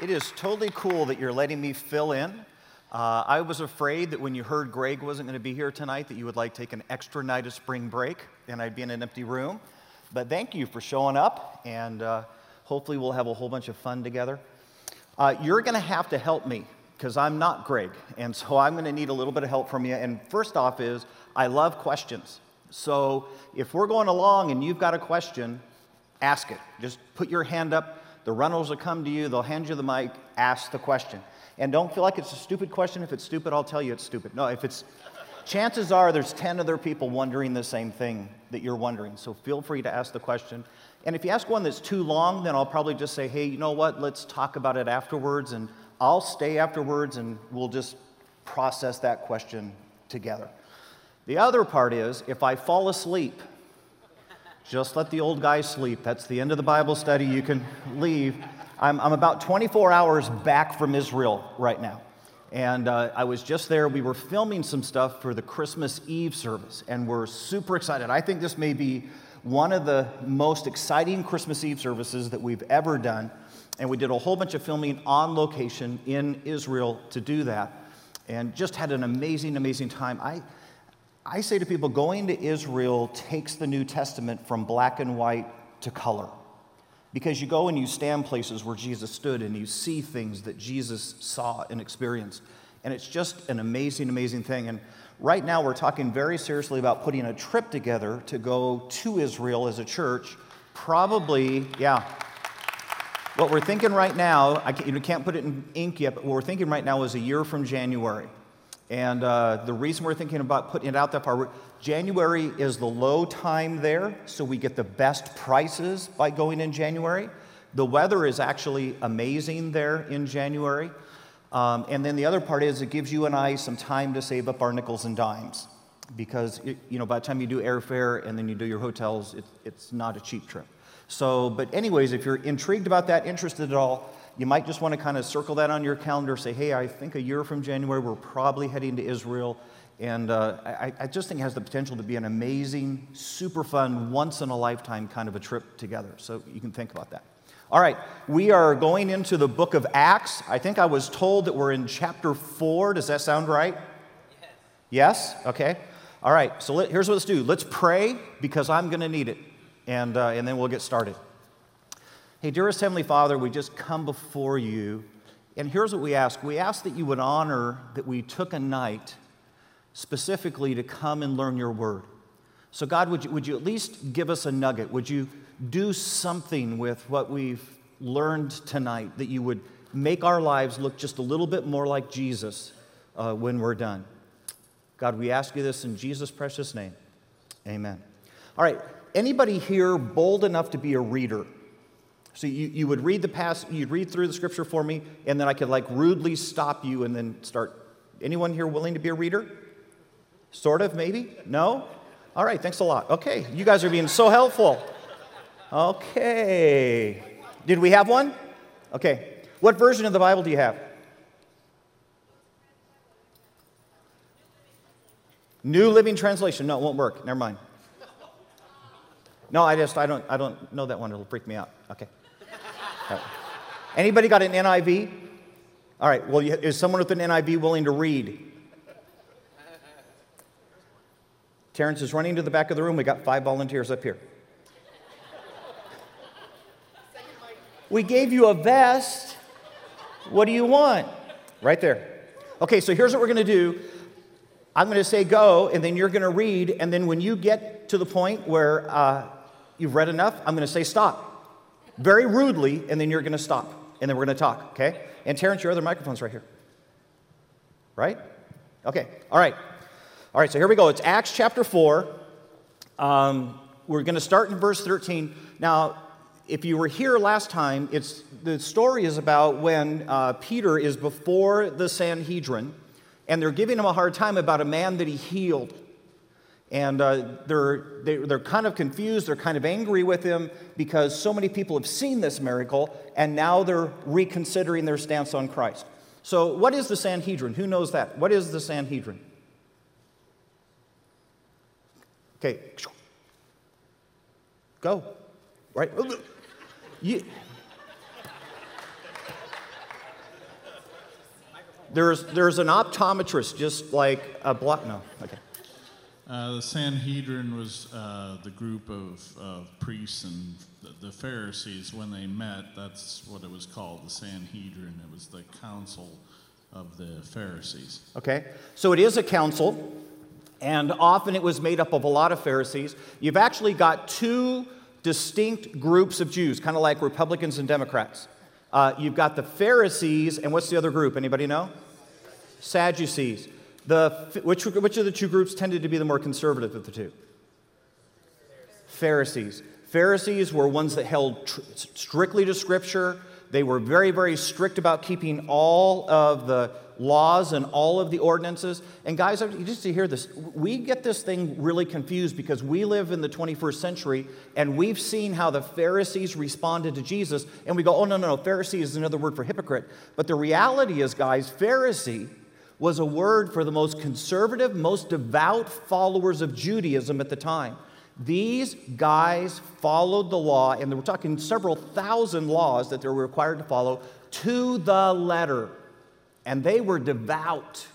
It is totally cool that you're letting me fill in. Uh, I was afraid that when you heard Greg wasn't going to be here tonight, that you would like take an extra night of spring break and I'd be in an empty room. But thank you for showing up, and uh, hopefully we'll have a whole bunch of fun together. Uh, you're going to have to help me because I'm not Greg, and so I'm going to need a little bit of help from you. And first off, is I love questions. So if we're going along and you've got a question, ask it. Just put your hand up the runners will come to you, they'll hand you the mic, ask the question. And don't feel like it's a stupid question. If it's stupid, I'll tell you it's stupid. No, if it's, chances are there's 10 other people wondering the same thing that you're wondering. So feel free to ask the question. And if you ask one that's too long, then I'll probably just say, hey, you know what, let's talk about it afterwards. And I'll stay afterwards and we'll just process that question together. The other part is if I fall asleep, just let the old guy sleep. That's the end of the Bible study. You can leave. I'm, I'm about 24 hours back from Israel right now. And uh, I was just there. We were filming some stuff for the Christmas Eve service, and we're super excited. I think this may be one of the most exciting Christmas Eve services that we've ever done. And we did a whole bunch of filming on location in Israel to do that, and just had an amazing, amazing time. I, I say to people, going to Israel takes the New Testament from black and white to color. Because you go and you stand places where Jesus stood and you see things that Jesus saw and experienced. And it's just an amazing, amazing thing. And right now, we're talking very seriously about putting a trip together to go to Israel as a church. Probably, yeah. What we're thinking right now, I can't, you can't put it in ink yet, but what we're thinking right now is a year from January. And uh, the reason we're thinking about putting it out that far, January is the low time there, so we get the best prices by going in January. The weather is actually amazing there in January. Um, and then the other part is it gives you and I some time to save up our nickels and dimes because you know by the time you do airfare and then you do your hotels, it, it's not a cheap trip. So, but anyways, if you're intrigued about that, interested at all, you might just want to kind of circle that on your calendar, say, hey, I think a year from January, we're probably heading to Israel. And uh, I, I, just think it has the potential to be an amazing, super fun, once in a lifetime kind of a trip together. So you can think about that. All right, we are going into the book of Acts. I think I was told that we're in chapter four. Does that sound right? Yes? yes? Okay. All right, so let, here's what let's do let's pray because I'm going to need it, and, uh, and then we'll get started. Hey, dearest Heavenly Father, we just come before you, and here's what we ask we ask that you would honor that we took a night specifically to come and learn your word. So, God, would you, would you at least give us a nugget? Would you do something with what we've learned tonight that you would make our lives look just a little bit more like Jesus uh, when we're done? God, we ask you this in Jesus' precious name. Amen. All right, anybody here bold enough to be a reader? So you, you would read the past, you'd read through the scripture for me, and then I could like rudely stop you and then start. Anyone here willing to be a reader? Sort of, maybe? No? All right, thanks a lot. Okay, you guys are being so helpful. Okay. Did we have one? Okay. What version of the Bible do you have? New Living Translation. No, it won't work. Never mind. No, I just I don't I don't know that one. It'll freak me out. Okay. Anybody got an NIV? All right, well, is someone with an NIV willing to read? Terrence is running to the back of the room. We got five volunteers up here. We gave you a vest. What do you want? Right there. Okay, so here's what we're going to do. I'm going to say go, and then you're going to read, and then when you get to the point where uh, you've read enough, I'm going to say stop very rudely, and then you're going to stop, and then we're going to talk, okay? And Terrence, your other microphone's right here. Right? Okay, all right. All right, so here we go. It's Acts chapter 4. Um, we're going to start in verse 13. Now, if you were here last time, it's, the story is about when uh, Peter is before the Sanhedrin, and they're giving him a hard time about a man that he healed. And uh, they're, they, are they are kind of confused, they're kind of angry with him because so many people have seen this miracle and now they're reconsidering their stance on Christ. So, what is the Sanhedrin? Who knows that? What is the Sanhedrin? Okay, go. Right? You, There's, there's an optometrist just like a block. No, okay. Uh, the Sanhedrin was uh, the group of, priests and the, the, Pharisees. When they met, that's what it was called the Sanhedrin. It was the council of the Pharisees. Okay, so it is a council, and often it was made up of a lot of Pharisees. You've actually got two distinct groups of Jews, kind of like Republicans and Democrats. Uh, you've got the Pharisees, and what's the other group? Anybody know? Sadducees. The, which, which of the two groups tended to be the more conservative of the two? Pharisees. Pharisees were ones that held tr- strictly to Scripture. They were very, very strict about keeping all of the laws and all of the ordinances. And guys, you just to hear this, we get this thing really confused because we live in the 21st century and we've seen how the Pharisees responded to Jesus, and we go, oh, no, no, no, Pharisee is another word for hypocrite. But the reality is, guys, Pharisee was a word for the most conservative, most devout followers of Judaism at the time. These guys followed the law, and we're talking several thousand laws that they were required to follow to the letter and they were devout.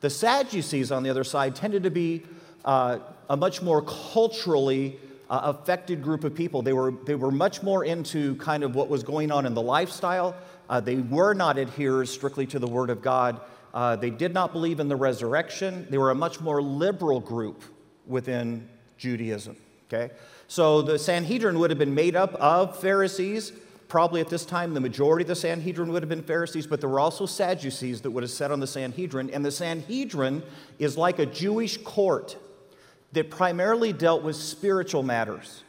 The Sadducees, on the other side, tended to be uh, a much more culturally uh, affected group of people. They were, they were much more into kind of what was going on in the lifestyle. Uh, they were not adherers strictly to the Word of God. Uh, they did not believe in the resurrection. They were a much more liberal group within Judaism. Okay? So the Sanhedrin would have been made up of Pharisees, probably at this time, the majority of the Sanhedrin would have been Pharisees, but there were also Sadducees that would have sat on the Sanhedrin. And the Sanhedrin is like a Jewish court that primarily dealt with spiritual matters.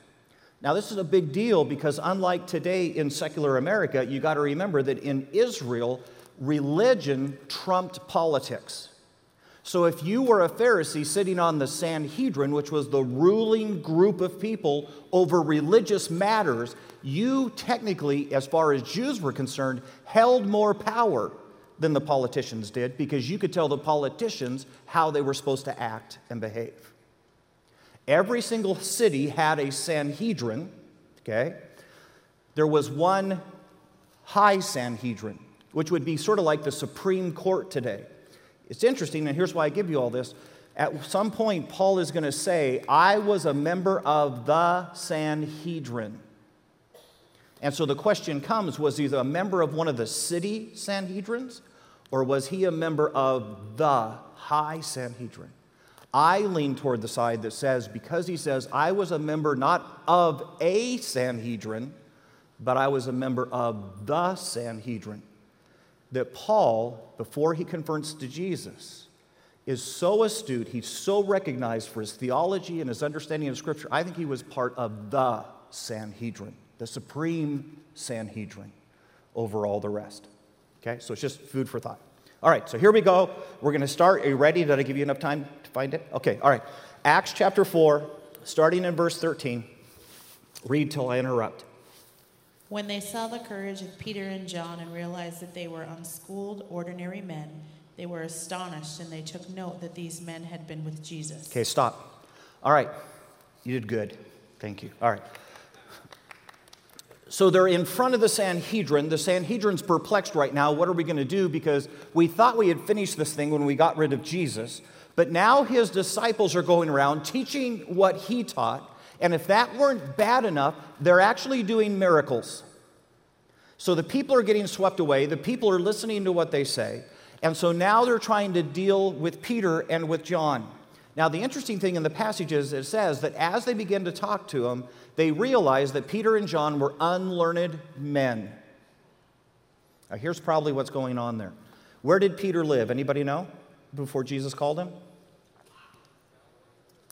Now, this is a big deal because, unlike today in secular America, you got to remember that in Israel, religion trumped politics. So, if you were a Pharisee sitting on the Sanhedrin, which was the ruling group of people over religious matters, you technically, as far as Jews were concerned, held more power than the politicians did because you could tell the politicians how they were supposed to act and behave. Every single city had a Sanhedrin, okay? There was one high Sanhedrin, which would be sort of like the Supreme Court today. It's interesting, and here's why I give you all this. At some point, Paul is going to say, I was a member of the Sanhedrin. And so the question comes was he a member of one of the city Sanhedrins or was he a member of the high Sanhedrin? I lean toward the side that says, because he says, I was a member not of a Sanhedrin, but I was a member of the Sanhedrin. That Paul, before he confronts to Jesus, is so astute, he's so recognized for his theology and his understanding of Scripture. I think he was part of the Sanhedrin the supreme Sanhedrin over all the rest. Okay, so it's just food for thought. All right, so here we go. We're going to start. Are you ready? Did I give you enough time to find it? Okay, all right. Acts chapter 4, starting in verse 13. Read till I interrupt. When they saw the courage of Peter and John and realized that they were unschooled, ordinary men, they were astonished and they took note that these men had been with Jesus. Okay, stop. All right, you did good. Thank you. All right. So they're in front of the Sanhedrin. The Sanhedrin's perplexed right now. What are we going to do? Because we thought we had finished this thing when we got rid of Jesus. But now his disciples are going around teaching what he taught. And if that weren't bad enough, they're actually doing miracles. So the people are getting swept away. The people are listening to what they say. And so now they're trying to deal with Peter and with John. Now, the interesting thing in the passage is it says that as they begin to talk to him, they realized that Peter and John were unlearned men. Now, here's probably what's going on there. Where did Peter live? Anybody know before Jesus called him?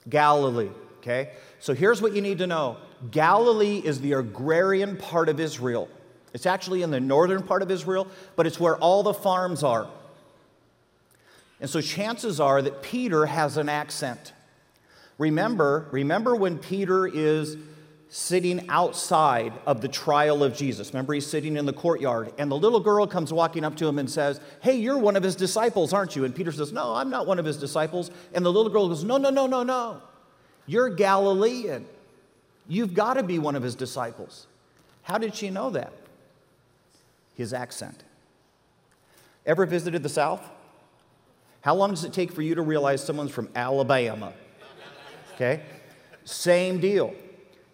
Galilee, okay? So here's what you need to know Galilee is the agrarian part of Israel. It's actually in the northern part of Israel, but it's where all the farms are. And so chances are that Peter has an accent. Remember, remember when Peter is sitting outside of the trial of Jesus. Remember, he's sitting in the courtyard, and the little girl comes walking up to him and says, Hey, you're one of his disciples, aren't you? And Peter says, No, I'm not one of his disciples. And the little girl goes, No, no, no, no, no. You're Galilean. You've got to be one of his disciples. How did she know that? His accent. Ever visited the South? How long does it take for you to realize someone's from Alabama? Okay? Same deal.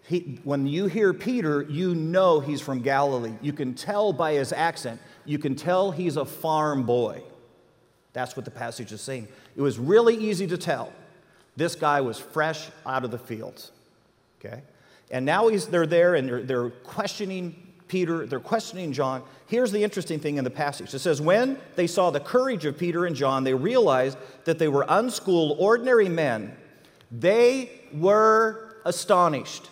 He, when you hear Peter, you know he's from Galilee. You can tell by his accent. You can tell he's a farm boy. That's what the passage is saying. It was really easy to tell. This guy was fresh out of the fields. Okay? And now he's, they're there and they're, they're questioning Peter, they're questioning John. Here's the interesting thing in the passage it says, When they saw the courage of Peter and John, they realized that they were unschooled, ordinary men. They were astonished.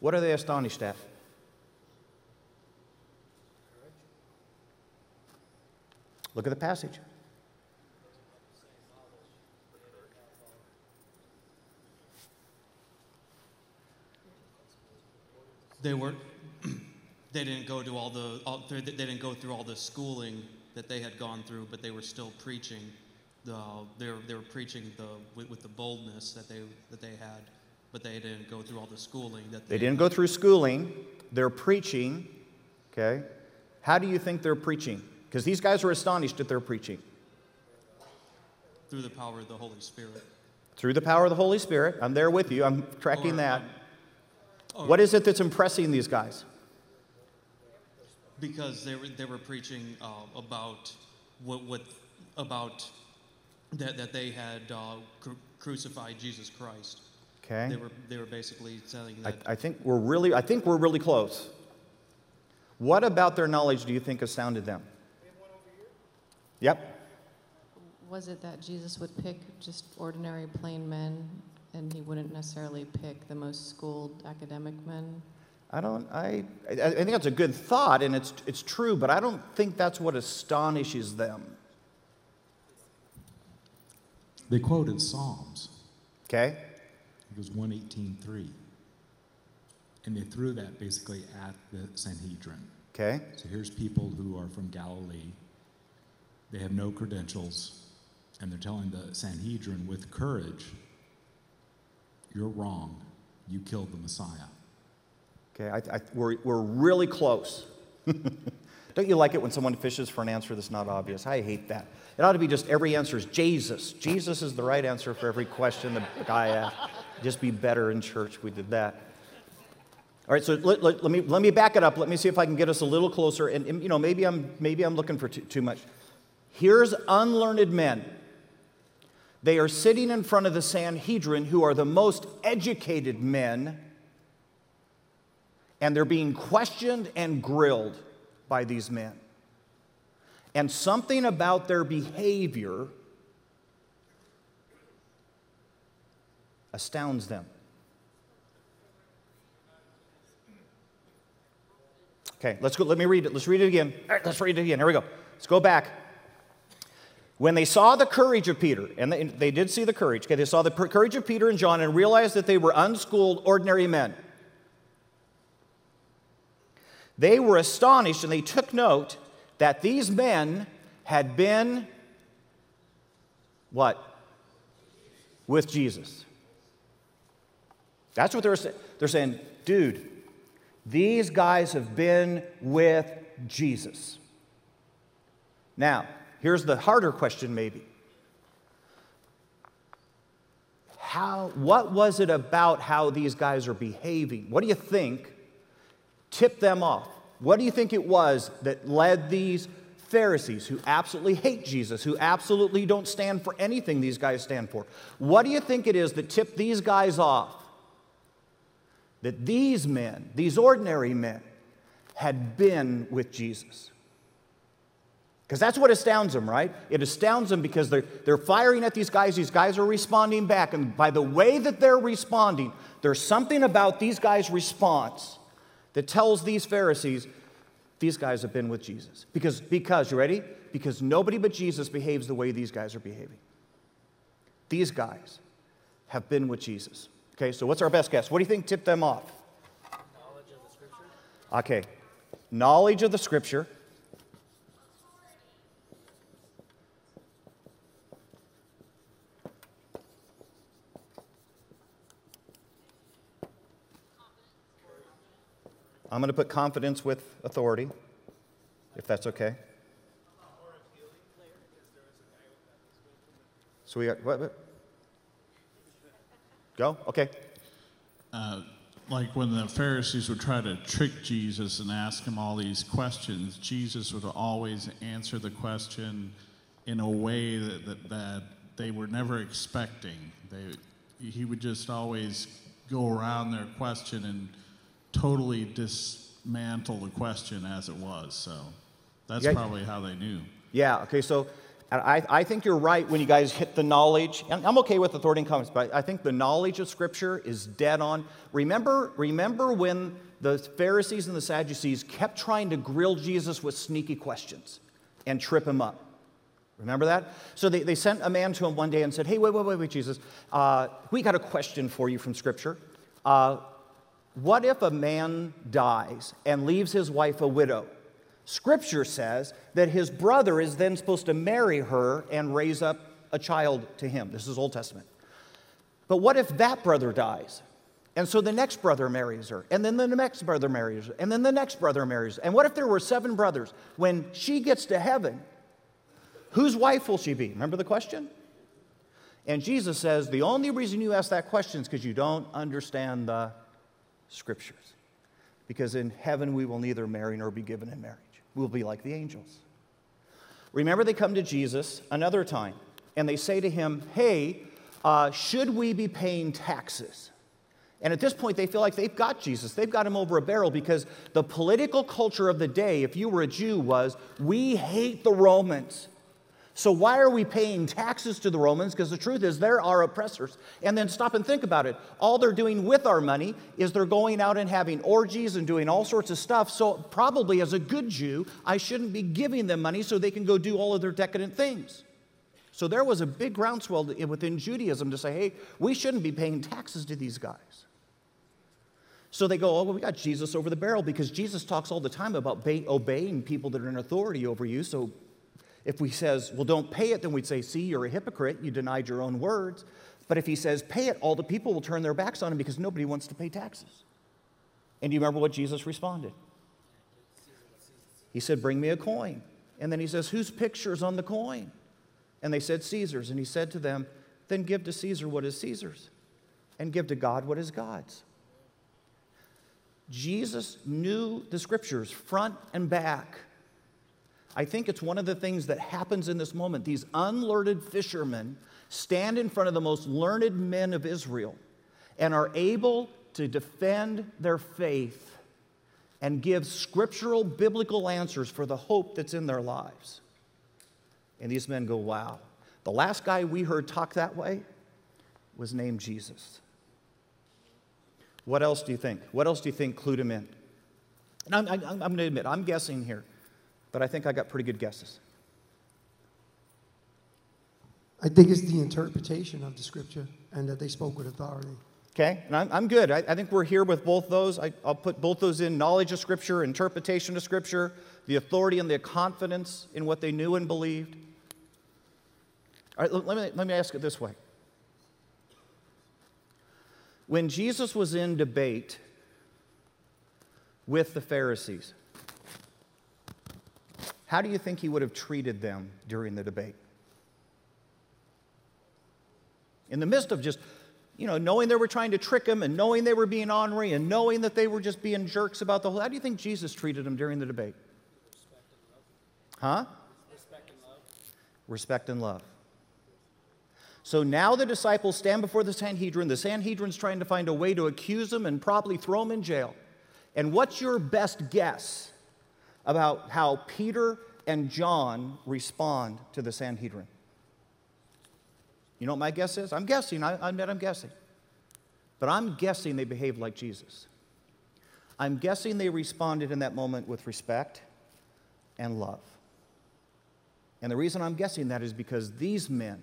What are they astonished at? Look at the passage. They were. they didn't go to all the. All, they didn't go through all the schooling that they had gone through, but they were still preaching. The, they, were, they were preaching the, with, with the boldness that they, that they had, but they didn't go through all the schooling that they, they didn't go through schooling. They're preaching. Okay. How do you think they're preaching? Because these guys were astonished at their preaching. Through the power of the Holy Spirit. Through the power of the Holy Spirit. I'm there with you. I'm tracking or, that. Um, or, what is it that's impressing these guys? Because they were, they were preaching uh, about what, what about that, that they had uh, cru- crucified Jesus Christ. Okay. They were, they were basically saying that. I, I, think we're really, I think we're really close. What about their knowledge do you think astounded them? Yep. Was it that Jesus would pick just ordinary plain men and he wouldn't necessarily pick the most schooled academic men? I don't, I, I think that's a good thought and it's, it's true, but I don't think that's what astonishes them. They quoted Psalms. Okay. It was 118.3. And they threw that basically at the Sanhedrin. Okay. So here's people who are from Galilee they have no credentials, and they're telling the Sanhedrin with courage, You're wrong. You killed the Messiah. Okay, I, I, we're, we're really close. Don't you like it when someone fishes for an answer that's not obvious? I hate that. It ought to be just every answer is Jesus. Jesus is the right answer for every question the guy asked. Just be better in church. We did that. All right, so let, let, let, me, let me back it up. Let me see if I can get us a little closer. And, and you know, maybe I'm, maybe I'm looking for too, too much. Here's unlearned men. They are sitting in front of the Sanhedrin, who are the most educated men, and they're being questioned and grilled by these men. And something about their behavior astounds them. Okay, let's go. Let me read it. Let's read it again. All right, let's read it again. Here we go. Let's go back. When they saw the courage of Peter, and they, they did see the courage, okay, they saw the courage of Peter and John and realized that they were unschooled, ordinary men. They were astonished and they took note that these men had been what? With Jesus. That's what they're saying. They're saying, dude, these guys have been with Jesus. Now, Here's the harder question, maybe. How, what was it about how these guys are behaving? What do you think tipped them off? What do you think it was that led these Pharisees, who absolutely hate Jesus, who absolutely don't stand for anything these guys stand for, what do you think it is that tipped these guys off? That these men, these ordinary men, had been with Jesus. Because that's what astounds them, right? It astounds them because they're, they're firing at these guys. These guys are responding back. And by the way that they're responding, there's something about these guys' response that tells these Pharisees these guys have been with Jesus. Because, because, you ready? Because nobody but Jesus behaves the way these guys are behaving. These guys have been with Jesus. Okay, so what's our best guess? What do you think tipped them off? Knowledge of the Scripture. Okay, knowledge of the Scripture. I'm going to put confidence with authority. if that's okay. So we got, what, what? Go? Okay. Uh, like when the Pharisees would try to trick Jesus and ask him all these questions, Jesus would always answer the question in a way that, that, that they were never expecting. They, he would just always go around their question and totally dismantle the question as it was. So that's Yeah. probably how they knew. Yeah, okay, so I, I think you're right when you guys hit the knowledge. And I'm okay with authority and comments, but I think the knowledge of Scripture is dead on. Remember, remember when the Pharisees and the Sadducees kept trying to grill Jesus with sneaky questions and trip him up? Remember that? So they, they sent a man to him one day and said, Hey, wait, wait, wait, wait, Jesus. Uh, we got a question for you from Scripture. Uh, what if a man dies and leaves his wife a widow? Scripture says that his brother is then supposed to marry her and raise up a child to him. This is Old Testament. But what if that brother dies? And so the next brother marries her, and then the next brother marries her, and then the next brother marries her. And what if there were seven brothers? When she gets to heaven, whose wife will she be? Remember the question? And Jesus says the only reason you ask that question is because you don't understand the scriptures. Because in heaven we will neither marry nor be given in marriage. We'll be like the angels. Remember, they come to Jesus another time and they say to him, Hey, uh, should we be paying taxes? And at this point, they feel like they've got Jesus. They've got him over a barrel because the political culture of the day, if you were a Jew, was we hate the Romans. So why are we paying taxes to the Romans? Because the truth is, they're our oppressors. And then stop and think about it. All they're doing with our money is they're going out and having orgies and doing all sorts of stuff. So, probably as a good Jew, I shouldn't be giving them money so they can go do all of their decadent things. So, there was a big groundswell within Judaism to say, hey, we shouldn't be paying taxes to these guys. So they go, oh, well, we got Jesus over the barrel because Jesus talks all the time about obeying people that are in authority over you. So if he says, well, don't pay it, then we'd say, see, you're a hypocrite. You denied your own words. But if he says, pay it, all the people will turn their backs on him because nobody wants to pay taxes. And do you remember what Jesus responded? He said, bring me a coin. And then he says, whose picture's on the coin? And they said, Caesar's. And he said to them, then give to Caesar what is Caesar's, and give to God what is God's. Jesus knew the scriptures front and back. I think it's one of the things that happens in this moment. These unlearned fishermen stand in front of the most learned men of Israel and are able to defend their faith and give scriptural biblical answers for the hope that's in their lives. And these men go, wow. The last guy we heard talk that way was named Jesus. What else do you think? What else do you think clued him in? And I'm, I'm, I'm going to admit, I'm guessing here but I think I got pretty good guesses. I think it's the interpretation of the scripture and that they spoke with authority. Okay, and I'm, I'm good. I, I think we're here with both those. I, I'll put both those in knowledge of Scripture, interpretation of Scripture, the authority and the confidence in what they knew and believed. All right, let me, let me ask it this way. When Jesus was in debate with the Pharisees, how do you think he would have treated them during the debate? In the midst of just, you know, knowing they were trying to trick him and knowing they were being ornery and knowing that they were just being jerks about the whole, how do you think Jesus treated them during the debate? Huh? Respect and love. Respect and love. So now the disciples stand before the Sanhedrin. The Sanhedrin's trying to find a way to accuse them and probably throw them in jail. And what's your best guess about how Peter and John respond to the Sanhedrin? You know what my guess is? I'm guessing. I, admit I'm guessing. But I'm guessing they behaved like Jesus. I'm guessing they responded in that moment with respect and love. And the reason I'm guessing that is because these men,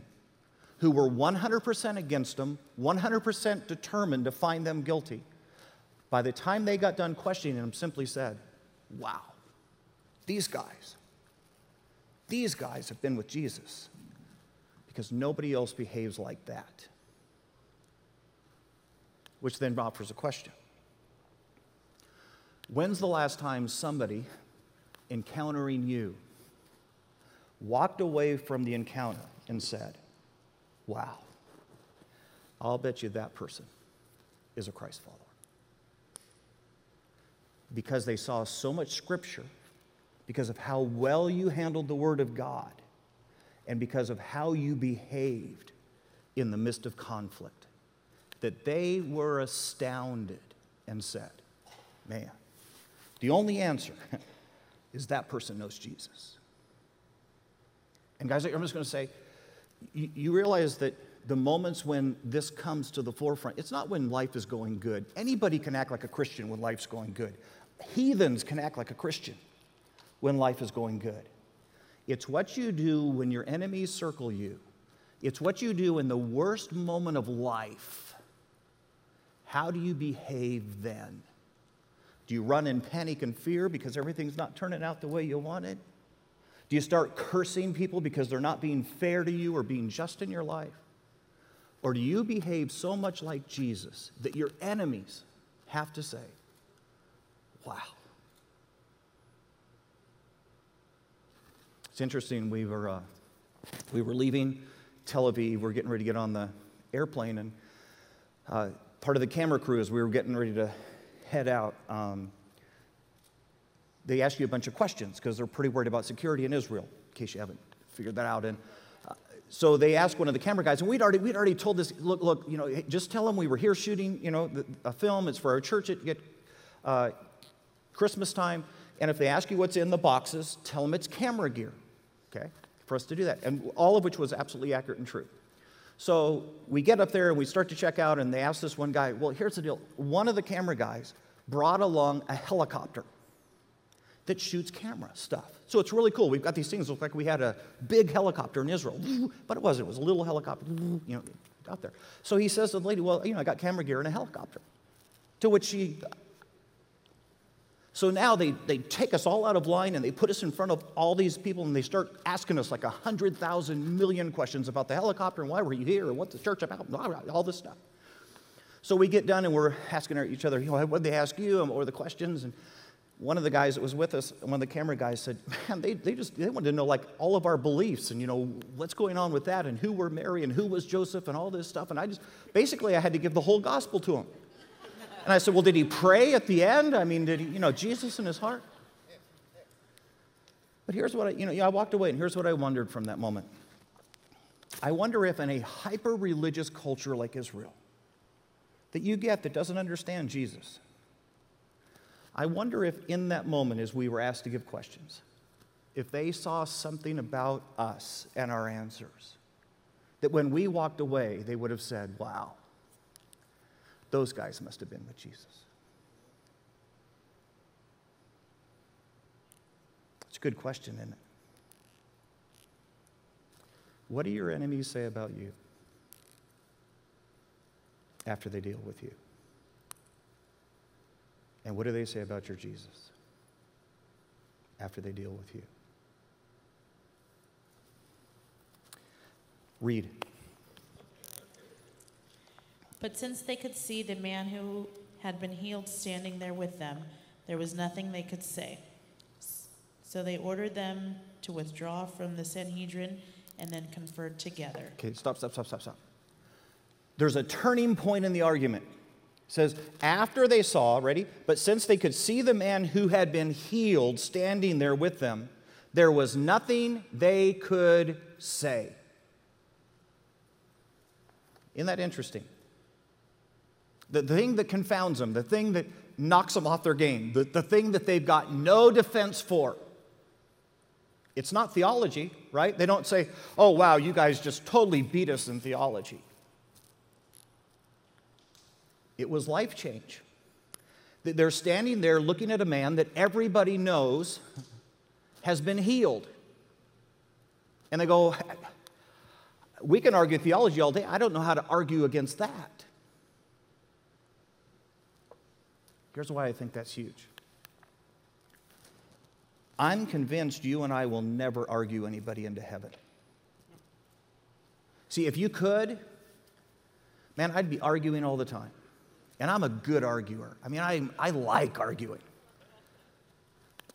who were 100% against them, 100% determined to find them guilty, by the time they got done questioning them, simply said, Wow, these guys, these guys have been with Jesus because nobody else behaves like that. Which then offers a question When's the last time somebody encountering you, walked away from the encounter and said, Wow, I'll bet you that person is a Christ follower. Because they saw so much scripture, because of how well you handled the Word of God, and because of how you behaved in the midst of conflict, that they were astounded and said, Man, the only answer is that person knows Jesus. And guys, I'm just going to say, you, you realize that the moments when this comes to the forefront, it's not when life is going good. Anybody can act like a Christian when life's going good. Heathens can act like a Christian when life is going good. It's what you do when your enemies circle you. It's what you do in the worst moment of life. How do you behave then? Do you run in panic and fear because everything's not turning out the way you wanted? Do you start cursing people because they're not being fair to you or being just in your life? Or do you behave so much like Jesus that your enemies have to say, wow? It's interesting, we were, uh, we were leaving Tel Aviv, we we're getting ready to get on the airplane, and uh, part of the camera crew, as we were getting ready to head out, um, they ask you a bunch of questions because they're pretty worried about security in Israel, in case you haven't figured that out. And uh, so they asked one of the camera guys, and we'd already, we'd already told this, look, look, you know, just tell them we were here shooting, you know, the, a film. It's for our church at, at uh, Christmas time. And if they ask you what's in the boxes, tell them it's camera gear, okay, for us to do that. And all of which was absolutely accurate and true. So we get up there and we start to check out, and they ask this one guy, well, here's the deal. One of the camera guys brought along a helicopter that shoots camera stuff. So it's really cool. We've got these things look like we had a big helicopter in Israel, but it wasn't. It was a little helicopter, you know, out there. So he says to the lady, "Well, you know, I got camera gear and a helicopter." To which she so now they, they take us all out of line and they put us in front of all these people and they start asking us like a hundred thousand million questions about the helicopter and why were you here and what's the church about, all this stuff. So we get done and we're asking each other, you know, what did they ask you? Or the questions. And one of the guys that was with us, one of the camera guys said, man, they, they just they wanted to know like all of our beliefs and, you know, what's going on with that and who were Mary and who was Joseph and all this stuff. And I just, basically I had to give the whole gospel to him. And I said, well, did he pray at the end? I mean, did he, you know, Jesus in his heart? But here's what I, you know, I walked away and here's what I wondered from that moment. I wonder if in a hyper religious culture like Israel, that you get that doesn't understand Jesus, I wonder if in that moment, as we were asked to give questions, if they saw something about us and our answers, that when we walked away, they would have said, Wow, those guys must have been with Jesus. It's a good question, isn't it? What do your enemies say about you after they deal with you? And what do they say about your Jesus after they deal with you? Read. But since they could see the man who had been healed standing there with them, there was nothing they could say. So they ordered them to withdraw from the Sanhedrin and then conferred together. Okay, stop, stop, stop, stop, stop. There's a turning point in the argument It says, after they saw, ready? But since they could see the man who had been healed standing there with them, there was nothing they could say. Isn't that interesting? The, thing that confounds them, the thing that knocks them off their game, the, the thing that they've got no defense for. It's not theology, right? They don't say, oh, wow, you guys just totally beat us in theology. It was life change. They're standing there looking at a man that everybody knows has been healed. And they go, We can argue theology all day. I don't know how to argue against that. Here's why I think that's huge. I'm convinced you and I will never argue anybody into heaven. See, if you could, man, I'd be arguing all the time. And I'm a good arguer. I mean, I, I like arguing.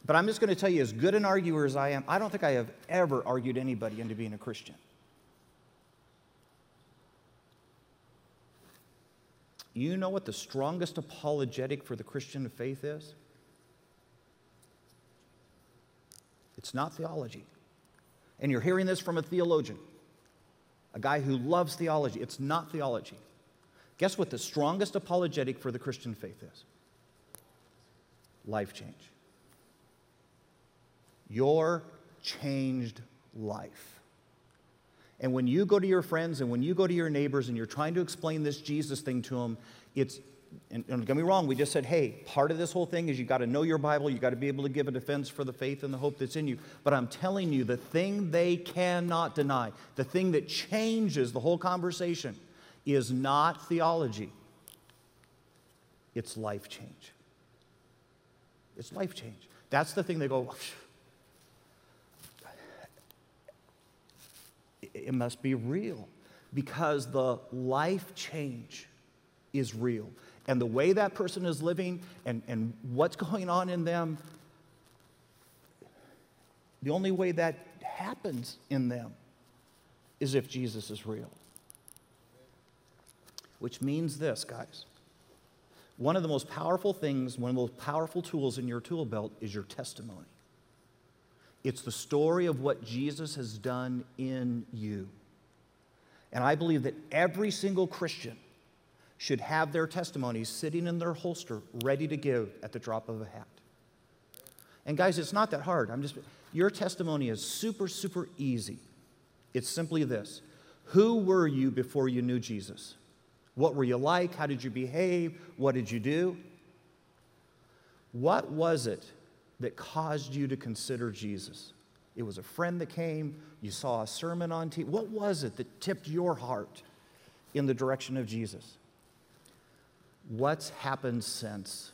But I'm just going to tell you, as good an arguer as I am, I don't think I have ever argued anybody into being a Christian. You know what the strongest apologetic for the Christian faith is? It's not theology. And you're hearing this from a theologian, a guy who loves theology. It's not theology. Guess what the strongest apologetic for the Christian faith is? Life change. Your changed life. And when you go to your friends and when you go to your neighbors and you're trying to explain this Jesus thing to them, it's, and don't get me wrong, we just said, hey, part of this whole thing is you got to know your Bible, you got to be able to give a defense for the faith and the hope that's in you. But I'm telling you, the thing they cannot deny, the thing that changes the whole conversation, is not theology, it's life change. It's life change. That's the thing they go, it must be real because the life change is real. And the way that person is living and, and what's going on in them, the only way that happens in them is if Jesus is real. Which means this, guys. One of the most powerful things, one of the most powerful tools in your tool belt is your testimony. It's the story of what Jesus has done in you. And I believe that every single Christian should have their testimonies sitting in their holster, ready to give at the drop of a hat. And guys, it's not that hard. I'm just, your testimony is super, super easy. It's simply this Who were you before you knew Jesus? What were you like? How did you behave? What did you do? What was it that caused you to consider Jesus? It was a friend that came, you saw a sermon on TV. What was it that tipped your heart in the direction of Jesus? What's happened since?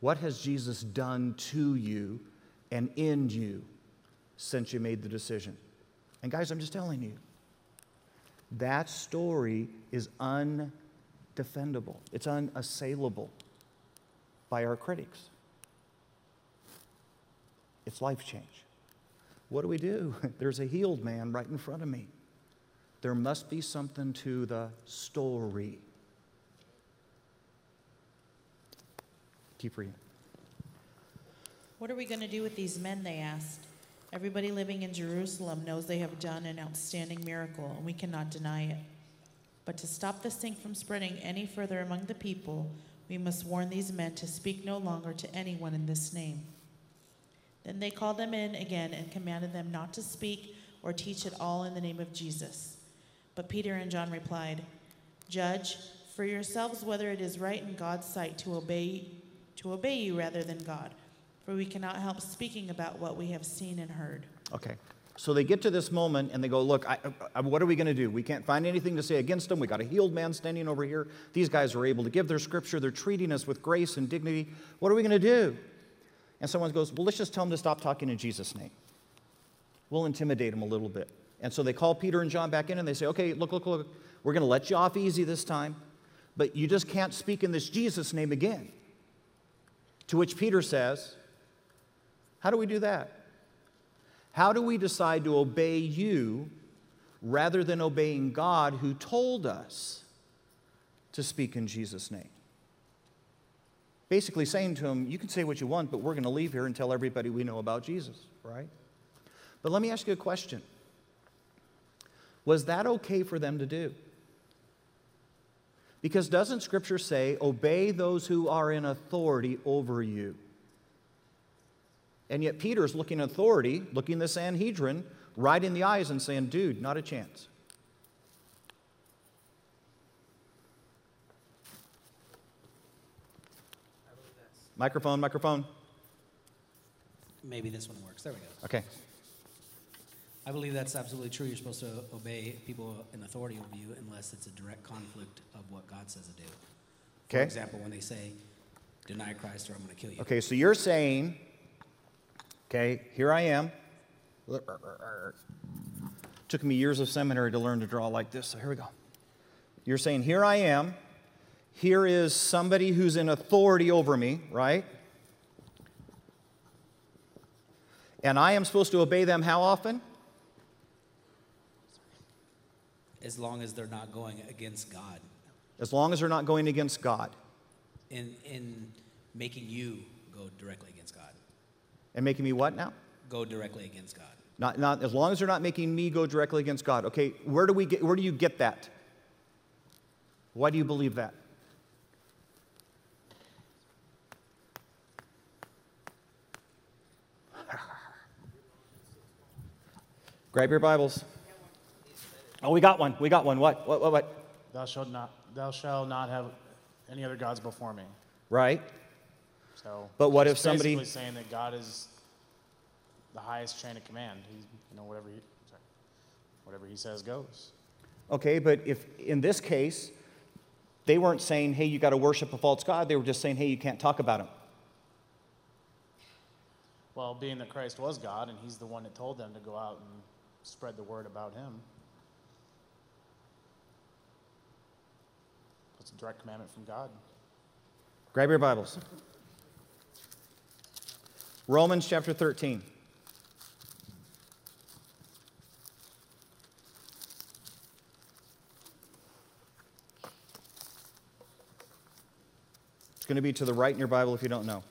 What has Jesus done to you and in you since you made the decision? And guys, I'm just telling you, that story is undefendable, it's unassailable by our critics. It's life change. What do we do? There's a healed man right in front of me. There must be something to the story. Keep reading. What are we going to do with these men? They asked. Everybody living in Jerusalem knows they have done an outstanding miracle, and we cannot deny it. But to stop this thing from spreading any further among the people, we must warn these men to speak no longer to anyone in this name. Then they called them in again and commanded them not to speak or teach at all in the name of Jesus. But Peter and John replied, Judge for yourselves whether it is right in God's sight to obey to obey you rather than God, for we cannot help speaking about what we have seen and heard. Okay. So they get to this moment and they go, Look, I, I, what are we going to do? We can't find anything to say against them. We got a healed man standing over here. These guys are able to give their scripture. They're treating us with grace and dignity. What are we going to do? And someone goes, Well, let's just tell them to stop talking in Jesus' name. We'll intimidate them a little bit. And so they call Peter and John back in and they say, Okay, look, look, look. We're going to let you off easy this time, but you just can't speak in this Jesus name again. To which Peter says, How do we do that? How do we decide to obey you rather than obeying God who told us to speak in Jesus' name? Basically saying to him, You can say what you want, but we're going to leave here and tell everybody we know about Jesus, right? But let me ask you a question Was that okay for them to do? Because doesn't Scripture say, obey those who are in authority over you? And yet Peter's looking at authority, looking the Sanhedrin right in the eyes and saying, dude, not a chance. Microphone, microphone. Maybe this one works. There we go. Okay. I believe that's absolutely true. You're supposed to obey people in authority over you unless it's a direct conflict of what God says to do. Okay. For example, when they say, deny Christ or I'm going to kill you. Okay, so you're saying, okay, here I am. Took me years of seminary to learn to draw like this, so here we go. You're saying, here I am. Here is somebody who's in authority over me, right? And I am supposed to obey them how often? As long as they're not going against God As long as they're not going against God. in, in making you go directly against God. And making me what now? Go directly against God. Not, not as long as they're not making me go directly against God. Okay, where do we get where do you get that? Why do you believe that? Grab your Bibles. Oh, we got one. We got one. What? What? What? What? Thou shalt not, thou shalt not have any other gods before me. Right? So, But what if somebody- basically saying that God is the highest chain of command? He, you know, whatever he, sorry, whatever he says goes. Okay, but if in this case, they weren't saying, hey, you got to worship a false God, they were just saying, hey, you can't talk about him. Well, being that Christ was God and He's the one that told them to go out and spread the word about Him, it's a direct commandment from God. Grab your Bibles. Romans chapter 13. It's going to be to the right in your Bible if you don't know.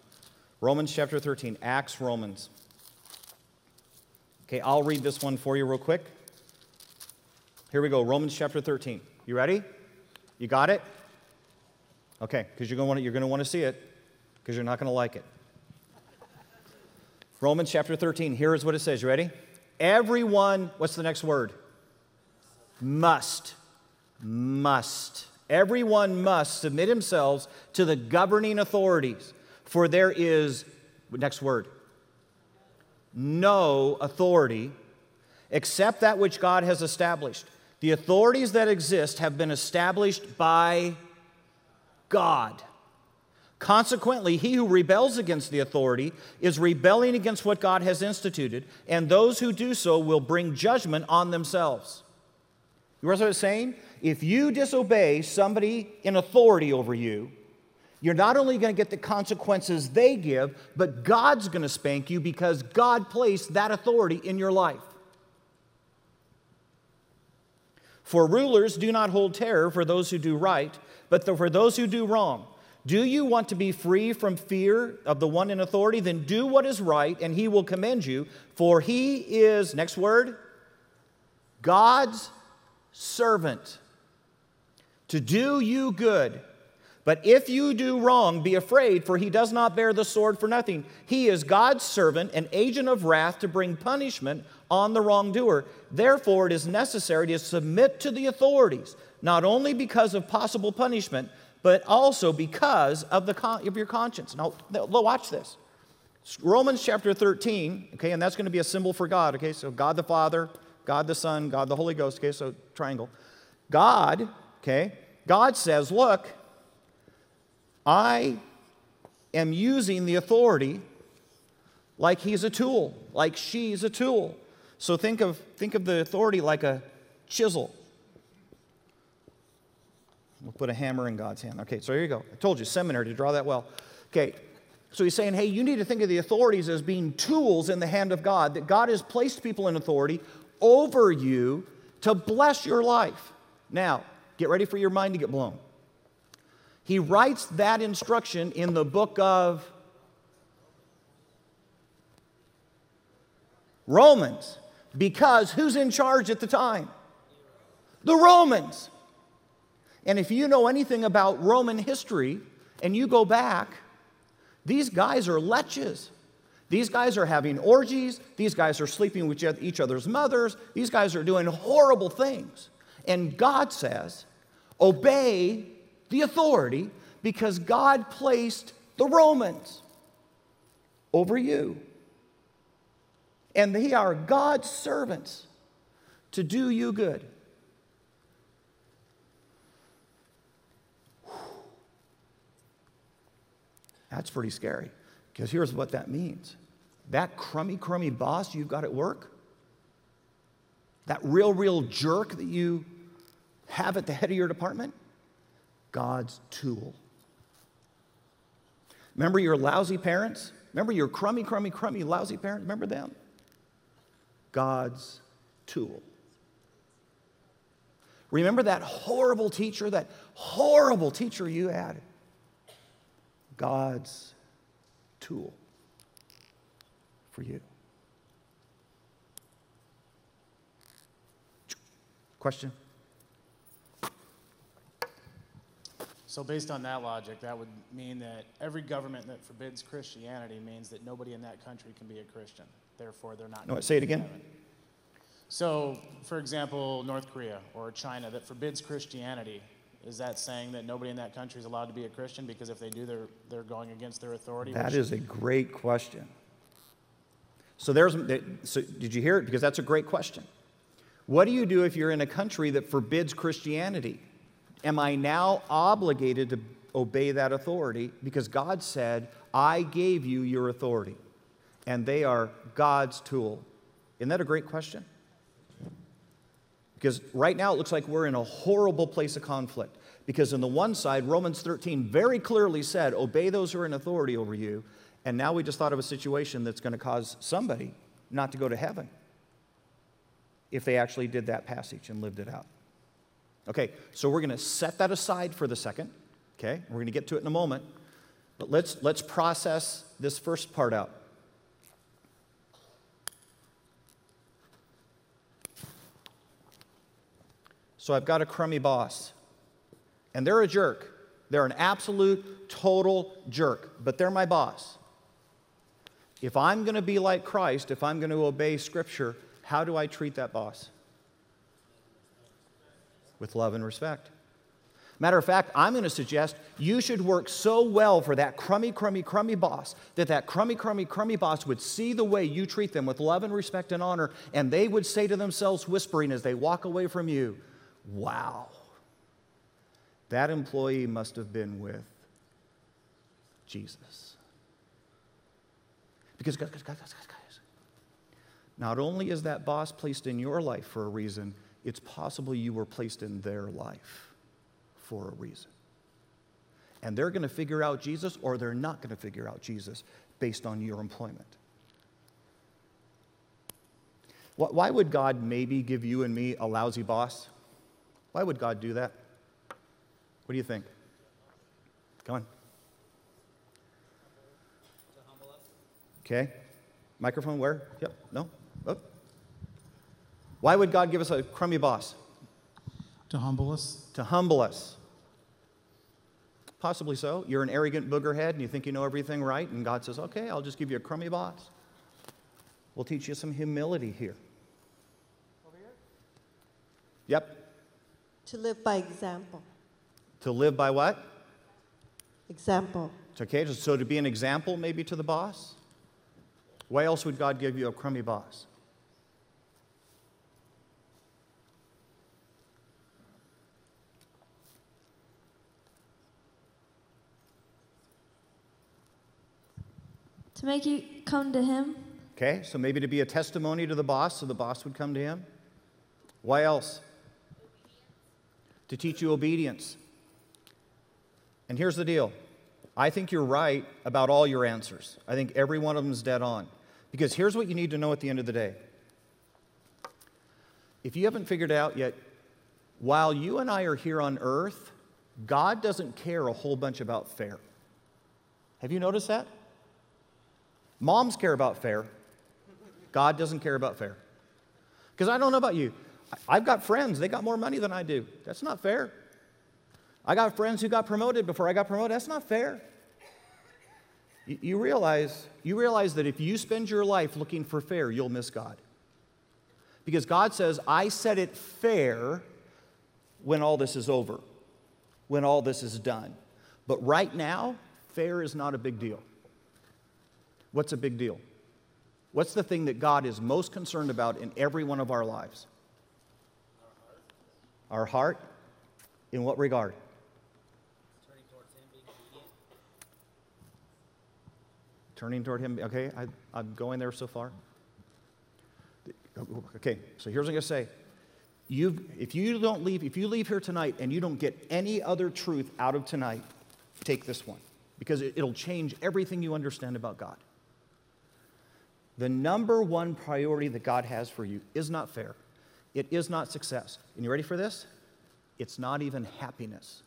Romans chapter 13, Acts, Romans. Okay, I'll read this one for you real quick. Here we go, Romans chapter 13. You ready? You got it? Okay, because you're going to want to see it because you're not going to like it. Romans chapter 13, here is what it says. You ready? Everyone, what's the next word? Must. Must. Everyone must submit themselves to the governing authorities, for there is, next word, no authority except that which God has established. The authorities that exist have been established by God. Consequently, he who rebels against the authority is rebelling against what God has instituted, and those who do so will bring judgment on themselves. You realize what I'm saying? If you disobey somebody in authority over you, you're not only going to get the consequences they give, but God's going to spank you because God placed that authority in your life. For rulers do not hold terror for those who do right, but for those who do wrong. Do you want to be free from fear of the one in authority? Then do what is right, and he will commend you. For he is, next word, God's servant to do you good. But if you do wrong, be afraid, for he does not bear the sword for nothing. He is God's servant, an agent of wrath to bring punishment on the wrongdoer. Therefore, it is necessary to submit to the authorities, not only because of possible punishment, but also because of, the con- of your conscience. Now, watch this. Romans chapter 13, okay, and that's going to be a symbol for God, okay? So God the Father, God the Son, God the Holy Ghost, okay? So triangle. God, okay? God says, look, I am using the authority like he's a tool, like she's a tool. So think of, think of the authority like a chisel. We'll put a hammer in God's hand. Okay, so here you go. I told you, seminary to draw that well. Okay, so he's saying, hey, you need to think of the authorities as being tools in the hand of God, that God has placed people in authority over you to bless your life. Now, get ready for your mind to get blown. He writes that instruction in the book of Romans because who's in charge at the time? The Romans. And if you know anything about Roman history and you go back, these guys are leches. These guys are having orgies. These guys are sleeping with each other's mothers. These guys are doing horrible things. And God says, obey the authority because God placed the Romans over you. And they are God's servants to do you good. That's pretty scary because here's what that means that crummy, crummy boss you've got at work, that real, real jerk that you have at the head of your department, God's tool. Remember your lousy parents? Remember your crummy, crummy, crummy, lousy parents? Remember them? God's tool. Remember that horrible teacher, that horrible teacher you had? God's tool for you. Question? So, based on that logic, that would mean that every government that forbids Christianity means that nobody in that country can be a Christian. Therefore, they're not. No, say it again. heaven. So, for example, North Korea or China that forbids Christianity, is that saying that nobody in that country is allowed to be a Christian? Because if they do, they're, they're going against their authority? That which- is a great question. So there's so did you hear it because that's a great question. What do you do if you're in a country that forbids Christianity? Am I now obligated to obey that authority because God said, "I gave you your authority." And they are God's tool. Isn't that a great question? Because right now it looks like we're in a horrible place of conflict. Because on the one side, Romans 13 very clearly said, obey those who are in authority over you. And now we just thought of a situation that's going to cause somebody not to go to heaven if they actually did that passage and lived it out. Okay, so we're going to set that aside for the second. Okay, we're going to get to it in a moment. But let's, let's process this first part out. So I've got a crummy boss, and they're a jerk. They're an absolute, total jerk, but they're my boss. If I'm going to be like Christ, if I'm going to obey Scripture, how do I treat that boss? With love and respect. Matter of fact, I'm going to suggest you should work so well for that crummy, crummy, crummy boss that that crummy, crummy, crummy boss would see the way you treat them with love and respect and honor, and they would say to themselves, whispering as they walk away from you, Wow, that employee must have been with Jesus. Because, guys, guys, guys, guys, not only is that boss placed in your life for a reason, it's possible you were placed in their life for a reason. And they're going to figure out Jesus or they're not going to figure out Jesus based on your employment. Why would God maybe give you and me a lousy boss? Why would God do that? What do you think? Come on. Okay. Microphone where? Yep. No? Oh. Why would God give us a crummy boss? To humble us? To humble us. Possibly so. You're an arrogant boogerhead and you think you know everything right, and God says, okay, I'll just give you a crummy boss. We'll teach you some humility here. Over here? Yep. To live by example. To live by what? Example. It's okay. So to be an example maybe to the boss? Why else would God give you a crummy boss? To make you come to Him, Okay, so maybe to be a testimony to the boss so the boss would come to him. Why else? To teach you obedience. And here's the deal I think you're right about all your answers. I think every one of them is dead on. Because here's what you need to know at the end of the day. If you haven't figured out yet, while you and I are here on earth, God doesn't care a whole bunch about fair. Have you noticed that? Moms care about fair. God doesn't care about fair. Because I don't know about you. I've got friends, they got more money than I do. That's not fair. I got friends who got promoted before I got promoted. That's not fair. You realize, you realize that if you spend your life looking for fair, you'll miss God. Because God says, I set it fair when all this is over, when all this is done. But right now, fair is not a big deal. What's a big deal? What's the thing that God is most concerned about in every one of our lives? Our heart. In what regard? Turning toward Him. Okay, I, I'm going there so far. Okay, so here's what I'm going to say. You, if you don't leave, if you leave here tonight and you don't get any other truth out of tonight, take this one because it, it'll change everything you understand about God. The number one priority that God has for you is not fair. It is not success. And you ready for this? It's not even happiness.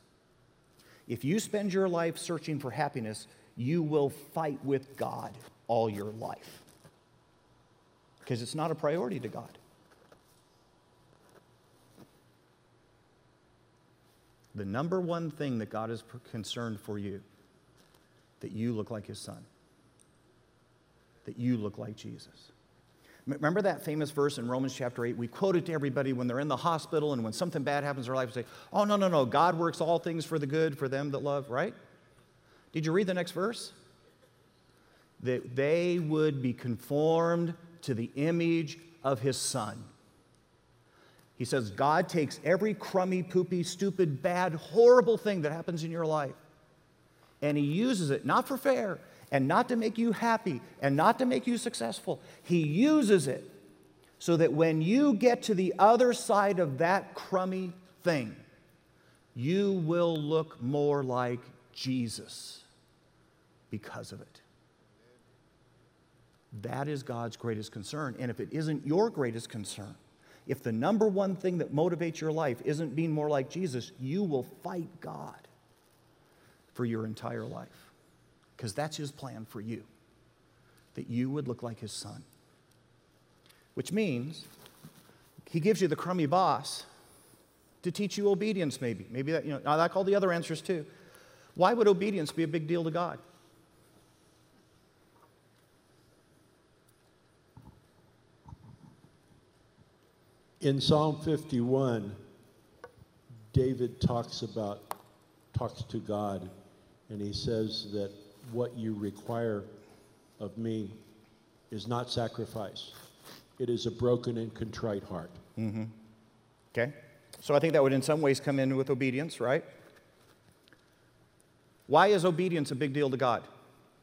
If you spend your life searching for happiness, you will fight with God all your life because it's not a priority to God. The number one thing that God is concerned for you that you look like his son, that you look like Jesus. Remember that famous verse in Romans chapter 8? We quote it to everybody when they're in the hospital and when something bad happens in their life. We say, Oh, no, no, no. God works all things for the good for them that love, right? Did you read the next verse? That they would be conformed to the image of his son. He says, God takes every crummy, poopy, stupid, bad, horrible thing that happens in your life and he uses it not for fair and not to make you happy and not to make you successful. He uses it so that when you get to the other side of that crummy thing, you will look more like Jesus because of it. That is God's greatest concern. And if it isn't your greatest concern, if the number one thing that motivates your life isn't being more like Jesus, you will fight God for your entire life. Because that's his plan for you, that you would look like his son. Which means he gives you the crummy boss to teach you obedience, maybe. Maybe that, you know, I like all the other answers too. Why would obedience be a big deal to God? In Psalm 51, David talks about, talks to God and he says that what you require of me is not sacrifice. It is a broken and contrite heart. Mm-hmm. Okay? So I think that would in some ways come in with obedience, right? Why is obedience a big deal to God?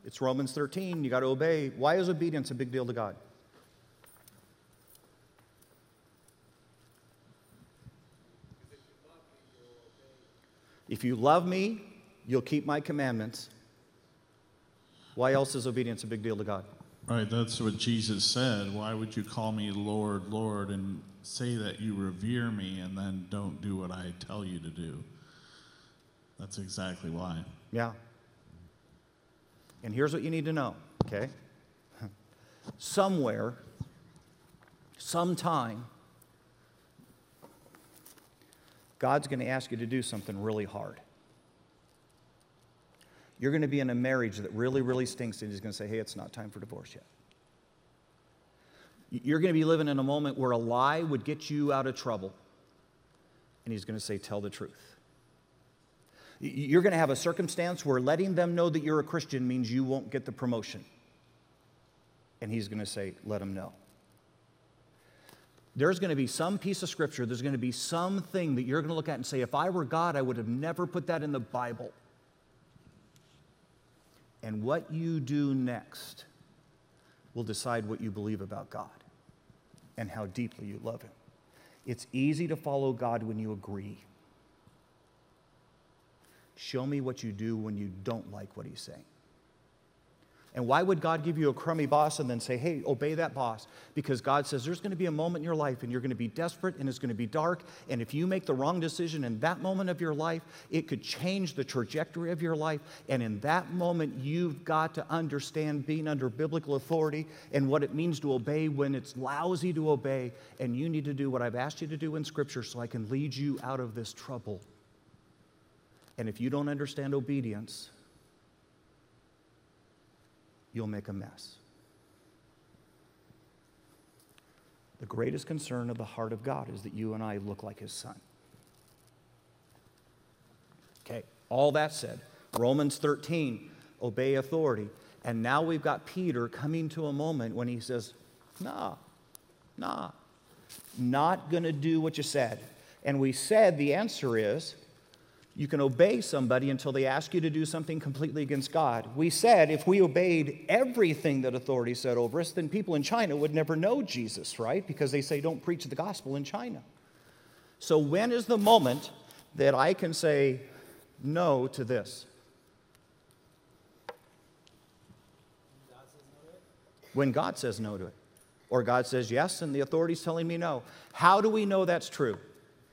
It's Romans 13, you got to obey. Why is obedience a big deal to God? If you love me, You'll keep my commandments. Why else is obedience a big deal to God? Right, that's what Jesus said. Why would you call me Lord, Lord, and say that you revere me and then don't do what I tell you to do? That's exactly why. Yeah. And here's what you need to know, okay? Somewhere, sometime, God's going to ask you to do something really hard. You're going to be in a marriage that really, really stinks, and he's going to say, hey, it's not time for divorce yet. You're going to be living in a moment where a lie would get you out of trouble, and he's going to say, tell the truth. You're going to have a circumstance where letting them know that you're a Christian means you won't get the promotion. And he's going to say, let them know. There's going to be some piece of scripture, there's going to be something that you're going to look at and say, if I were God, I would have never put that in the Bible. And what you do next will decide what you believe about God and how deeply you love Him. It's easy to follow God when you agree. Show me what you do when you don't like what He's saying. And why would God give you a crummy boss and then say, hey, obey that boss? Because God says there's going to be a moment in your life and you're going to be desperate and it's going to be dark. And if you make the wrong decision in that moment of your life, it could change the trajectory of your life. And in that moment, you've got to understand being under biblical authority and what it means to obey when it's lousy to obey. And you need to do what I've asked you to do in Scripture so I can lead you out of this trouble. And if you don't understand obedience, you'll make a mess. The greatest concern of the heart of God is that you and I look like his son. Okay, all that said, Romans 13, obey authority. And now we've got Peter coming to a moment when he says, nah, nah, not to do what you said. And we said the answer is you can obey somebody until they ask you to do something completely against God. We said if we obeyed everything that authority said over us, then people in China would never know Jesus, right? Because they say don't preach the gospel in China. So, when is the moment that I can say no to this? when God says no to it? Or God says yes and the authority's telling me no. How do we know that's true?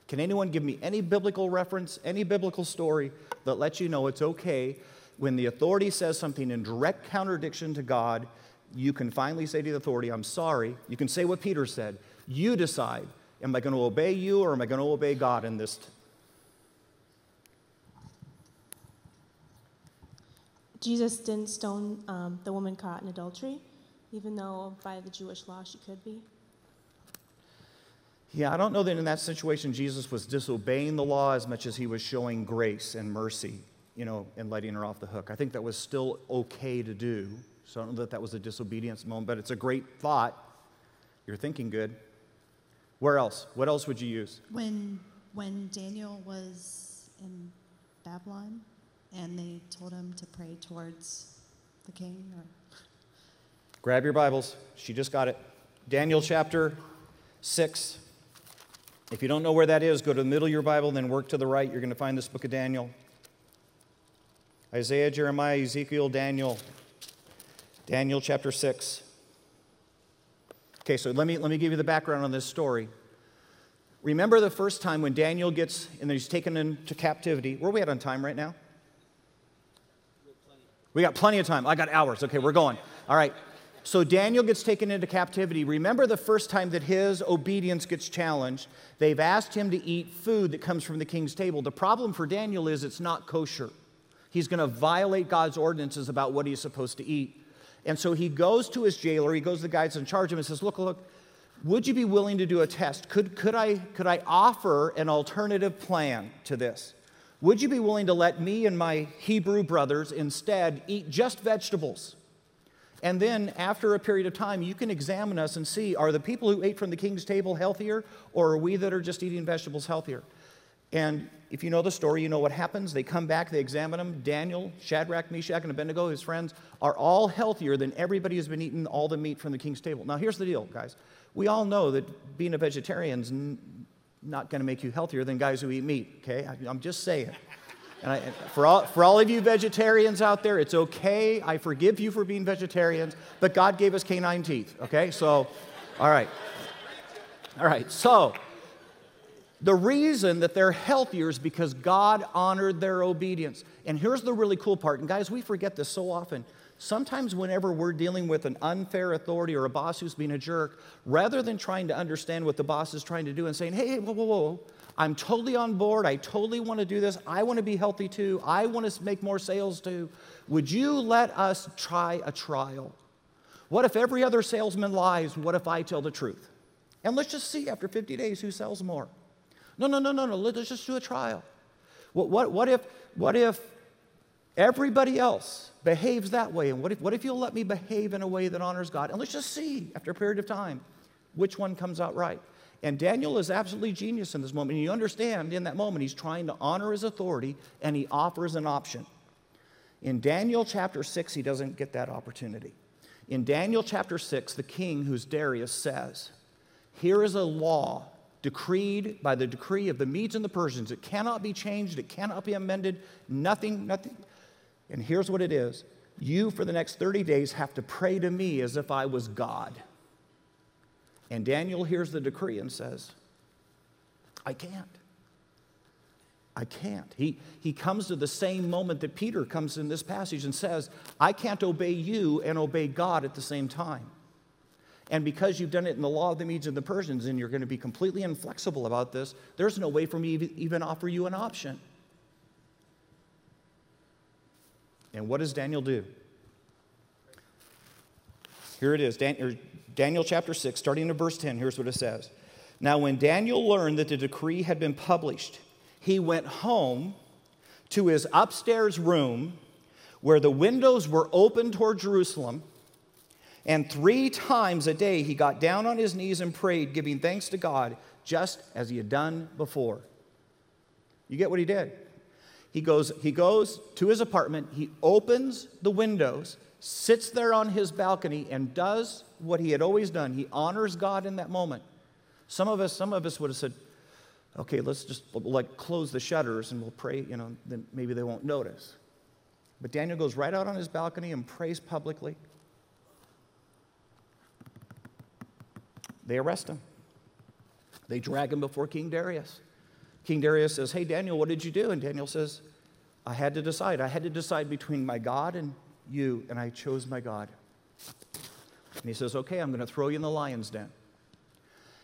Can anyone give me any biblical reference, any biblical story that lets you know it's okay when the authority says something in direct contradiction to God? You can finally say to the authority, I'm sorry. You can say what Peter said. You decide, am I going to obey you or am I going to obey God in this? Jesus didn't stone um, the woman caught in adultery, even though by the Jewish law she could be. Yeah, I don't know that in that situation Jesus was disobeying the law as much as he was showing grace and mercy, you know, and letting her off the hook. I think that was still okay to do. So I don't know that that was a disobedience moment, but it's a great thought. You're thinking good. Where else? What else would you use? When when Daniel was in Babylon and they told him to pray towards the king or Grab your Bibles. She just got it. Daniel chapter 6. If you don't know where that is, go to the middle of your Bible, and then work to the right. You're going to find this book of Daniel. Isaiah, Jeremiah, Ezekiel, Daniel. Daniel chapter 6. Okay, so let me, let me give you the background on this story. Remember the first time when Daniel gets, and he's taken into captivity. Where are we at on time right now? We got plenty of time. I got hours. Okay, we're going. All right. So Daniel gets taken into captivity. Remember the first time that his obedience gets challenged. They've asked him to eat food that comes from the king's table. The problem for Daniel is it's not kosher. He's going to violate God's ordinances about what he's supposed to eat. And so he goes to his jailer, he goes to the guy that's in charge of him and says, Look, look, would you be willing to do a test? Could, could, I, could I offer an alternative plan to this? Would you be willing to let me and my Hebrew brothers instead eat just vegetables? And then, after a period of time, you can examine us and see are the people who ate from the king's table healthier, or are we that are just eating vegetables healthier? And if you know the story, you know what happens. They come back, they examine them. Daniel, Shadrach, Meshach, and Abednego, his friends, are all healthier than everybody who's been eating all the meat from the king's table. Now, here's the deal, guys. We all know that being a vegetarian is not going to make you healthier than guys who eat meat, okay? I'm just saying. And I, for, all, for all of you vegetarians out there, it's okay. I forgive you for being vegetarians, but God gave us canine teeth, okay? So, all right. All right, so the reason that they're healthier is because God honored their obedience. And here's the really cool part, and guys, we forget this so often. Sometimes, whenever we're dealing with an unfair authority or a boss who's being a jerk, rather than trying to understand what the boss is trying to do and saying, hey, whoa, whoa, whoa, I'm totally on board. I totally want to do this. I want to be healthy too. I want to make more sales too. Would you let us try a trial? What if every other salesman lies? What if I tell the truth? And let's just see after 50 days who sells more. No, no, no, no, no. Let's just do a trial. What, what, what, if, what if everybody else behaves that way? And what if, what if you'll let me behave in a way that honors God? And let's just see after a period of time which one comes out right. And Daniel is absolutely genius in this moment. And you understand in that moment, he's trying to honor his authority and he offers an option. In Daniel chapter 6, he doesn't get that opportunity. In Daniel chapter 6, the king, who's Darius, says, Here is a law decreed by the decree of the Medes and the Persians. It cannot be changed, it cannot be amended, nothing, nothing. And here's what it is you, for the next 30 days, have to pray to me as if I was God. And Daniel hears the decree and says, I can't. I can't. He, he comes to the same moment that Peter comes in this passage and says, I can't obey you and obey God at the same time. And because you've done it in the law of the Medes and the Persians and you're going to be completely inflexible about this, there's no way for me to even offer you an option. And what does Daniel do? Here it is Daniel, er, Daniel chapter 6, starting in verse 10. Here's what it says Now, when Daniel learned that the decree had been published, he went home to his upstairs room where the windows were open toward Jerusalem. And three times a day he got down on his knees and prayed, giving thanks to God, just as he had done before. You get what he did? He goes, he goes to his apartment, he opens the windows, sits there on his balcony, and does what he had always done. He honors God in that moment. Some of us, some of us would have said, okay, let's just like close the shutters and we'll pray, you know, then maybe they won't notice. But Daniel goes right out on his balcony and prays publicly. They arrest him. They drag him before King Darius. King Darius says, Hey, Daniel, what did you do? And Daniel says, I had to decide. I had to decide between my God and you, and I chose my God. And he says, Okay, I'm going to throw you in the lion's den.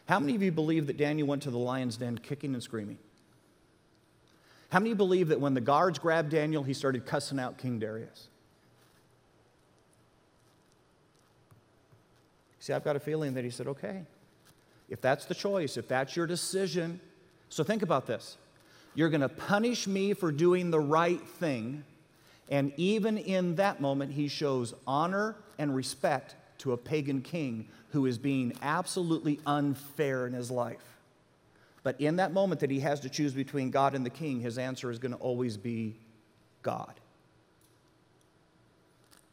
How many of you believe that Daniel went to the lion's den kicking and screaming? How many believe that when the guards grabbed Daniel, he started cussing out King Darius? See, I've got a feeling that he said, okay, if that's the choice, if that's your decision, so think about this. You're going to punish me for doing the right thing. And even in that moment, he shows honor and respect to a pagan king who is being absolutely unfair in his life. But in that moment that he has to choose between God and the king, his answer is going to always be God.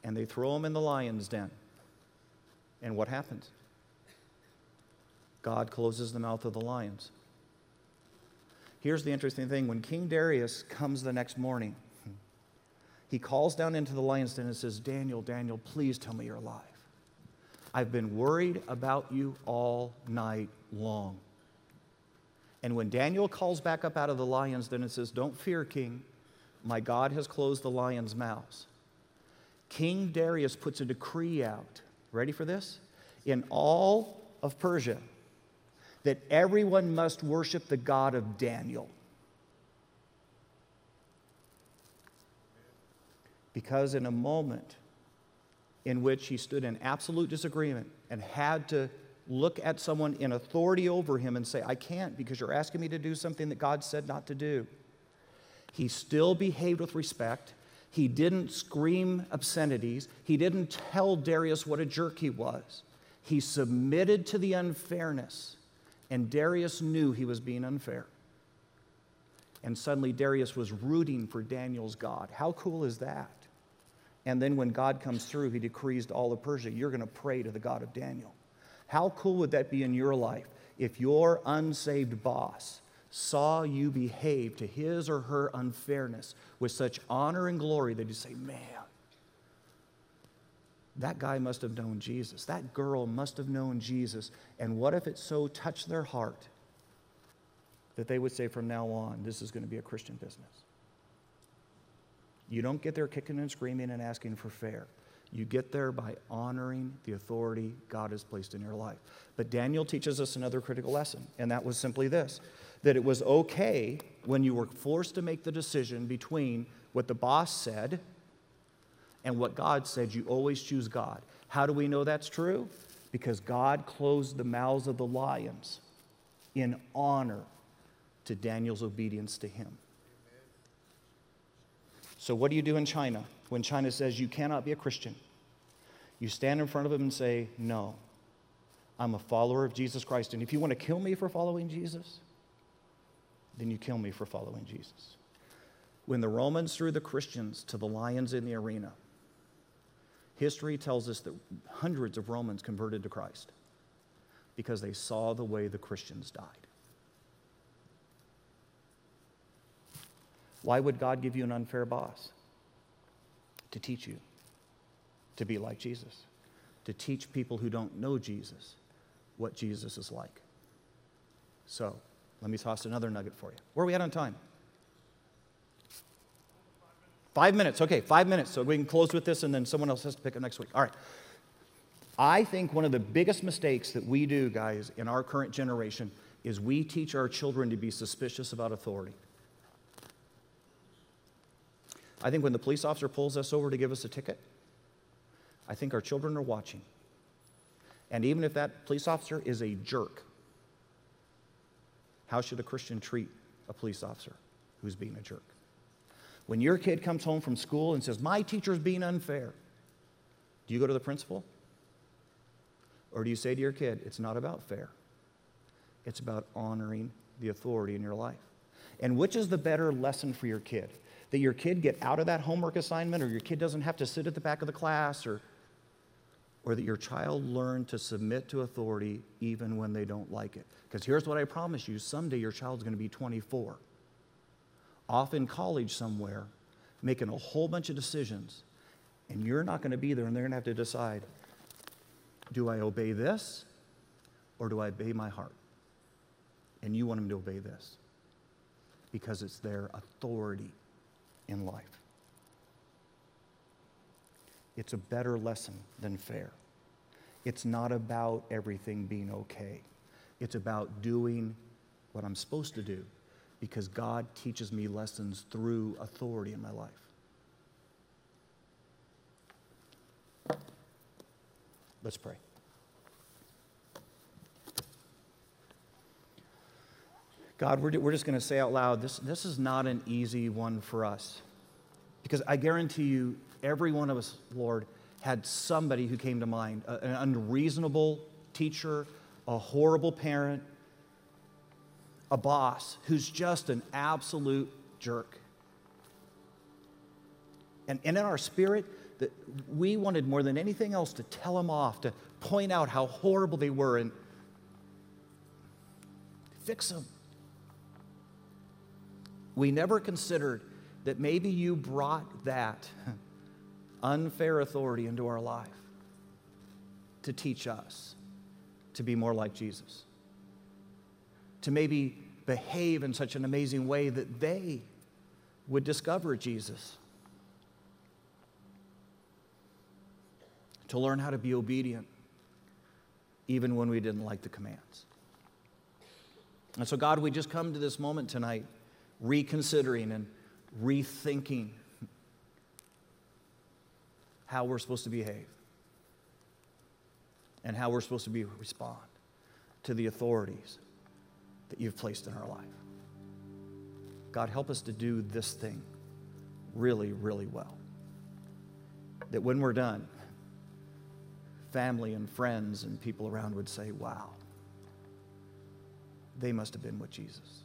And they throw him in the lion's den. And what happens? God closes the mouth of the lions. Here's the interesting thing when King Darius comes the next morning, he calls down into the lion's den and says, Daniel, Daniel, please tell me you're alive. I've been worried about you all night long. And when Daniel calls back up out of the lion's den and says, Don't fear, king, my God has closed the lion's mouths. King Darius puts a decree out. Ready for this? In all of Persia, that everyone must worship the God of Daniel. Because in a moment in which he stood in absolute disagreement and had to look at someone in authority over him and say, I can't because you're asking me to do something that God said not to do. He still behaved with respect. He didn't scream obscenities. He didn't tell Darius what a jerk he was. He submitted to the unfairness, and Darius knew he was being unfair. And suddenly Darius was rooting for Daniel's God. How cool is that? And then when God comes through, he decrees to all of Persia, you're going to pray to the God of Daniel. How cool would that be in your life if your unsaved boss saw you behave to his or her unfairness with such honor and glory that you say, man, that guy must have known Jesus. That girl must have known Jesus. And what if it so touched their heart that they would say, from now on, this is going to be a Christian business? You don't get there kicking and screaming and asking for fair. You get there by honoring the authority God has placed in your life. But Daniel teaches us another critical lesson, and that was simply this that it was okay when you were forced to make the decision between what the boss said and what God said, you always choose God. How do we know that's true? Because God closed the mouths of the lions in honor to Daniel's obedience to him. So, what do you do in China when China says you cannot be a Christian? You stand in front of them and say, No, I'm a follower of Jesus Christ. And if you want to kill me for following Jesus, then you kill me for following Jesus. When the Romans threw the Christians to the lions in the arena, history tells us that hundreds of Romans converted to Christ because they saw the way the Christians died. Why would God give you an unfair boss? To teach you to be like Jesus, to teach people who don't know Jesus what Jesus is like. So, let me toss another nugget for you. Where are we at on time? Five minutes. Okay, five minutes. So we can close with this and then someone else has to pick up next week. All right. I think one of the biggest mistakes that we do, guys, in our current generation is we teach our children to be suspicious about authority. I think when the police officer pulls us over to give us a ticket, I think our children are watching. And even if that police officer is a jerk, how should a Christian treat a police officer who's being a jerk? When your kid comes home from school and says, My teacher's being unfair, do you go to the principal? Or do you say to your kid, It's not about fair, it's about honoring the authority in your life? And which is the better lesson for your kid? That your kid get out of that homework assignment, or your kid doesn't have to sit at the back of the class, or, or that your child learn to submit to authority even when they don't like it. Because here's what I promise you someday your child's going to be 24 off in college somewhere, making a whole bunch of decisions, and you're not going to be there, and they're going to have to decide do I obey this or do I obey my heart? And you want them to obey this because it's their authority in life. It's a better lesson than fair. It's not about everything being okay. It's about doing what I'm supposed to do because God teaches me lessons through authority in my life. Let's pray. God, we're, we're just going to say out loud this, this is not an easy one for us. Because I guarantee you, every one of us, Lord, had somebody who came to mind a- an unreasonable teacher, a horrible parent, a boss who's just an absolute jerk. And, and in our spirit, that we wanted more than anything else to tell them off, to point out how horrible they were and fix them. We never considered that maybe you brought that unfair authority into our life to teach us to be more like Jesus, to maybe behave in such an amazing way that they would discover Jesus, to learn how to be obedient even when we didn't like the commands. And so, God, we just come to this moment tonight reconsidering and rethinking how we're supposed to behave and how we're supposed to be respond to the authorities that you've placed in our life. God, help us to do this thing really, really well. That when we're done, family and friends and people around would say, wow, they must have been with Jesus.